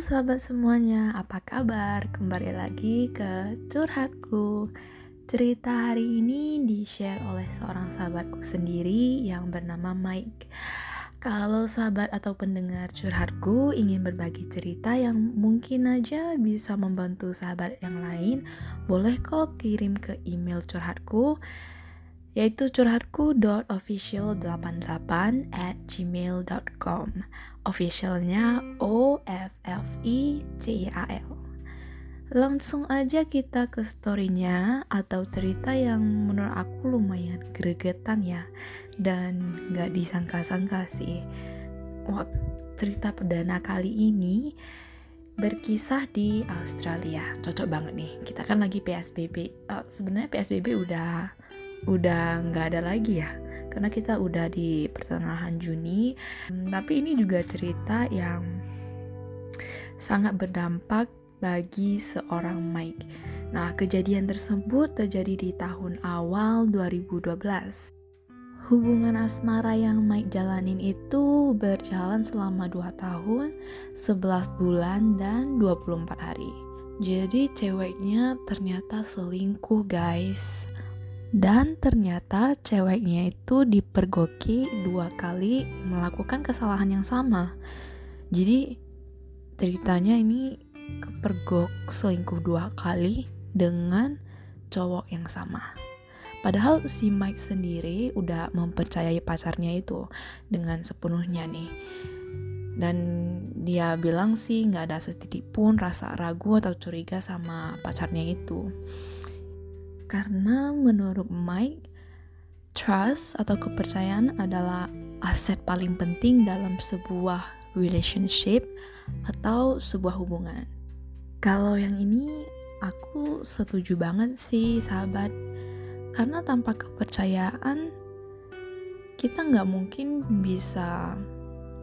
sahabat semuanya, apa kabar? Kembali lagi ke curhatku. Cerita hari ini di-share oleh seorang sahabatku sendiri yang bernama Mike. Kalau sahabat atau pendengar curhatku ingin berbagi cerita yang mungkin aja bisa membantu sahabat yang lain Boleh kok kirim ke email curhatku yaitu curhatku.official88 at gmail.com Officialnya O F F I C A L. Langsung aja kita ke storynya atau cerita yang menurut aku lumayan gregetan ya dan gak disangka-sangka sih. Wah, cerita perdana kali ini berkisah di Australia. Cocok banget nih. Kita kan lagi PSBB. Uh, Sebenarnya PSBB udah udah nggak ada lagi ya karena kita udah di pertengahan Juni. Hmm, tapi ini juga cerita yang sangat berdampak bagi seorang Mike. Nah, kejadian tersebut terjadi di tahun awal 2012. Hubungan asmara yang Mike jalanin itu berjalan selama 2 tahun, 11 bulan, dan 24 hari. Jadi ceweknya ternyata selingkuh guys. Dan ternyata ceweknya itu dipergoki dua kali melakukan kesalahan yang sama. Jadi ceritanya ini kepergok selingkuh dua kali dengan cowok yang sama. Padahal si Mike sendiri udah mempercayai pacarnya itu dengan sepenuhnya nih. Dan dia bilang sih nggak ada setitik pun rasa ragu atau curiga sama pacarnya itu. Karena menurut Mike, trust atau kepercayaan adalah aset paling penting dalam sebuah relationship atau sebuah hubungan. Kalau yang ini aku setuju banget sih sahabat, karena tanpa kepercayaan kita nggak mungkin bisa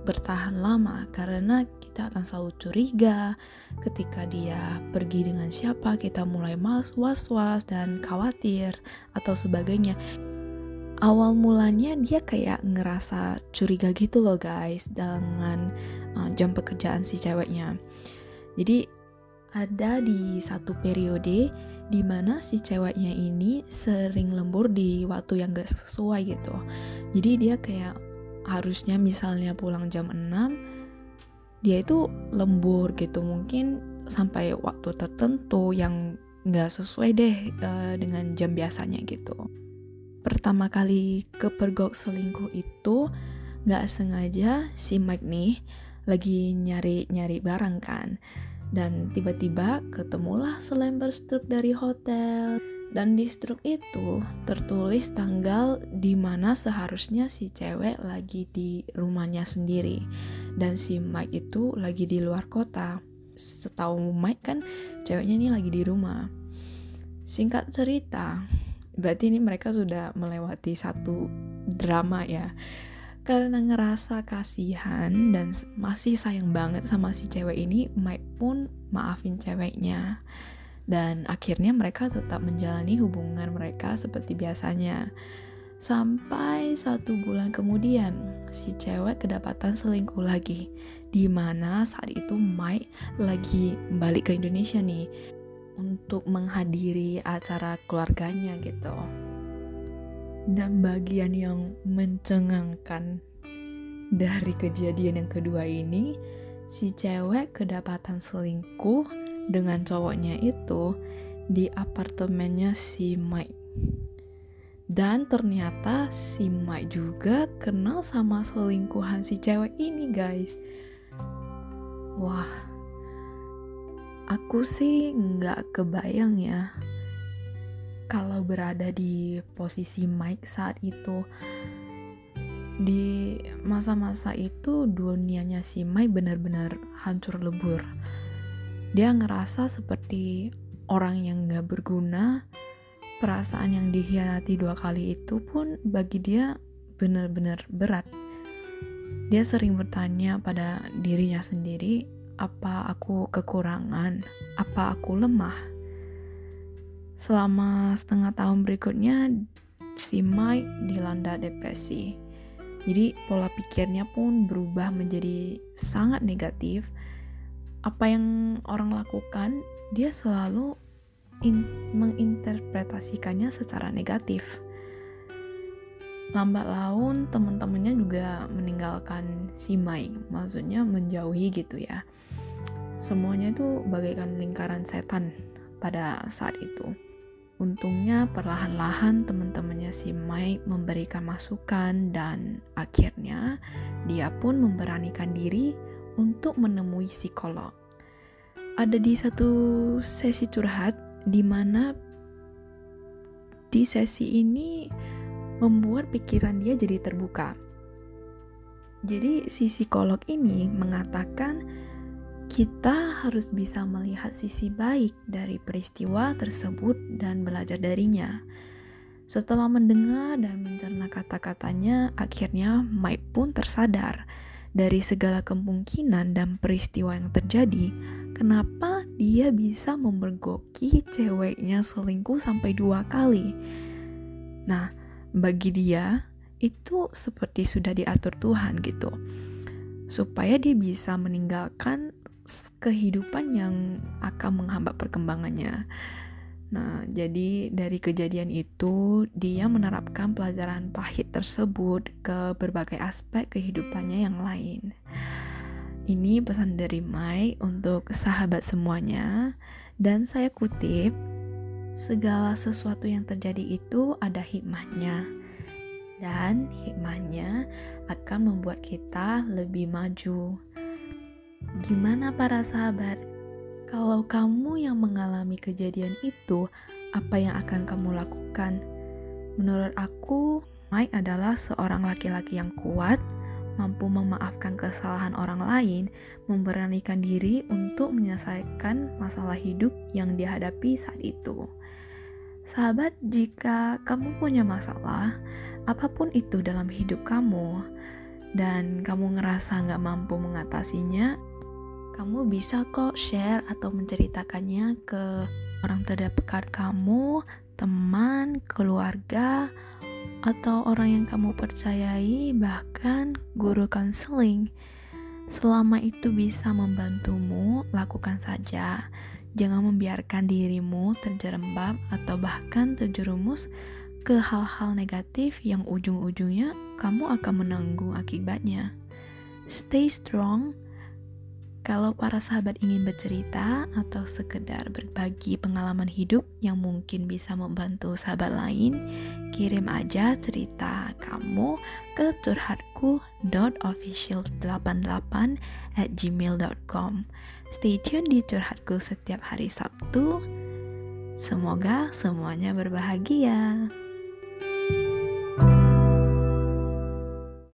bertahan lama karena kita akan selalu curiga ketika dia pergi dengan siapa kita mulai was-was dan khawatir atau sebagainya. Awal mulanya dia kayak ngerasa curiga gitu loh guys dengan uh, jam pekerjaan si ceweknya. Jadi ada di satu periode di mana si ceweknya ini sering lembur di waktu yang gak sesuai gitu. Jadi dia kayak harusnya misalnya pulang jam 6 dia itu lembur gitu. Mungkin sampai waktu tertentu yang nggak sesuai deh uh, dengan jam biasanya gitu. Pertama kali kepergok selingkuh itu nggak sengaja si Mike nih lagi nyari-nyari barang kan. Dan tiba-tiba ketemulah selembar struk dari hotel dan di struk itu tertulis tanggal di mana seharusnya si cewek lagi di rumahnya sendiri dan si Mike itu lagi di luar kota. Setahu Mike kan ceweknya ini lagi di rumah. Singkat cerita, berarti ini mereka sudah melewati satu drama ya. Karena ngerasa kasihan dan masih sayang banget sama si cewek ini, Mike pun maafin ceweknya dan akhirnya mereka tetap menjalani hubungan mereka seperti biasanya. Sampai satu bulan kemudian, si cewek kedapatan selingkuh lagi. Di mana saat itu Mike lagi balik ke Indonesia nih untuk menghadiri acara keluarganya gitu. Dan bagian yang mencengangkan dari kejadian yang kedua ini, si cewek kedapatan selingkuh dengan cowoknya itu di apartemennya si Mike. Dan ternyata si Mike juga kenal sama selingkuhan si cewek ini guys. Wah, aku sih nggak kebayang ya kalau berada di posisi Mike saat itu. Di masa-masa itu dunianya si Mike benar-benar hancur lebur dia ngerasa seperti orang yang gak berguna, perasaan yang dihianati dua kali itu pun bagi dia benar-benar berat. Dia sering bertanya pada dirinya sendiri, apa aku kekurangan? Apa aku lemah? Selama setengah tahun berikutnya, si Mike dilanda depresi. Jadi pola pikirnya pun berubah menjadi sangat negatif apa yang orang lakukan dia selalu in, menginterpretasikannya secara negatif. Lambat laun teman-temannya juga meninggalkan si Mike maksudnya menjauhi gitu ya. Semuanya itu bagaikan lingkaran setan pada saat itu. Untungnya perlahan-lahan teman-temannya si Mike memberikan masukan dan akhirnya dia pun memberanikan diri untuk menemui psikolog ada di satu sesi curhat di mana di sesi ini membuat pikiran dia jadi terbuka. Jadi si psikolog ini mengatakan kita harus bisa melihat sisi baik dari peristiwa tersebut dan belajar darinya. Setelah mendengar dan mencerna kata-katanya, akhirnya Mike pun tersadar dari segala kemungkinan dan peristiwa yang terjadi, kenapa dia bisa memergoki ceweknya selingkuh sampai dua kali. Nah, bagi dia itu seperti sudah diatur Tuhan gitu supaya dia bisa meninggalkan kehidupan yang akan menghambat perkembangannya. Nah, jadi dari kejadian itu dia menerapkan pelajaran pahit tersebut ke berbagai aspek kehidupannya yang lain. Ini pesan dari Mike untuk sahabat semuanya dan saya kutip segala sesuatu yang terjadi itu ada hikmahnya, dan hikmahnya akan membuat kita lebih maju. Gimana, para sahabat? Kalau kamu yang mengalami kejadian itu, apa yang akan kamu lakukan? Menurut aku, Mike adalah seorang laki-laki yang kuat, mampu memaafkan kesalahan orang lain, memberanikan diri untuk menyelesaikan masalah hidup yang dihadapi saat itu. Sahabat, jika kamu punya masalah, apa pun itu dalam hidup kamu, dan kamu ngerasa nggak mampu mengatasinya, kamu bisa kok share atau menceritakannya ke orang terdekat kamu, teman, keluarga, atau orang yang kamu percayai, bahkan guru konseling. Selama itu bisa membantumu, lakukan saja. Jangan membiarkan dirimu terjerembab atau bahkan terjerumus ke hal-hal negatif yang ujung-ujungnya kamu akan menanggung akibatnya. Stay strong kalau para sahabat ingin bercerita atau sekedar berbagi pengalaman hidup yang mungkin bisa membantu sahabat lain, kirim aja cerita kamu ke curhatku.official88 at gmail.com Stay tune di curhatku setiap hari Sabtu. Semoga semuanya berbahagia.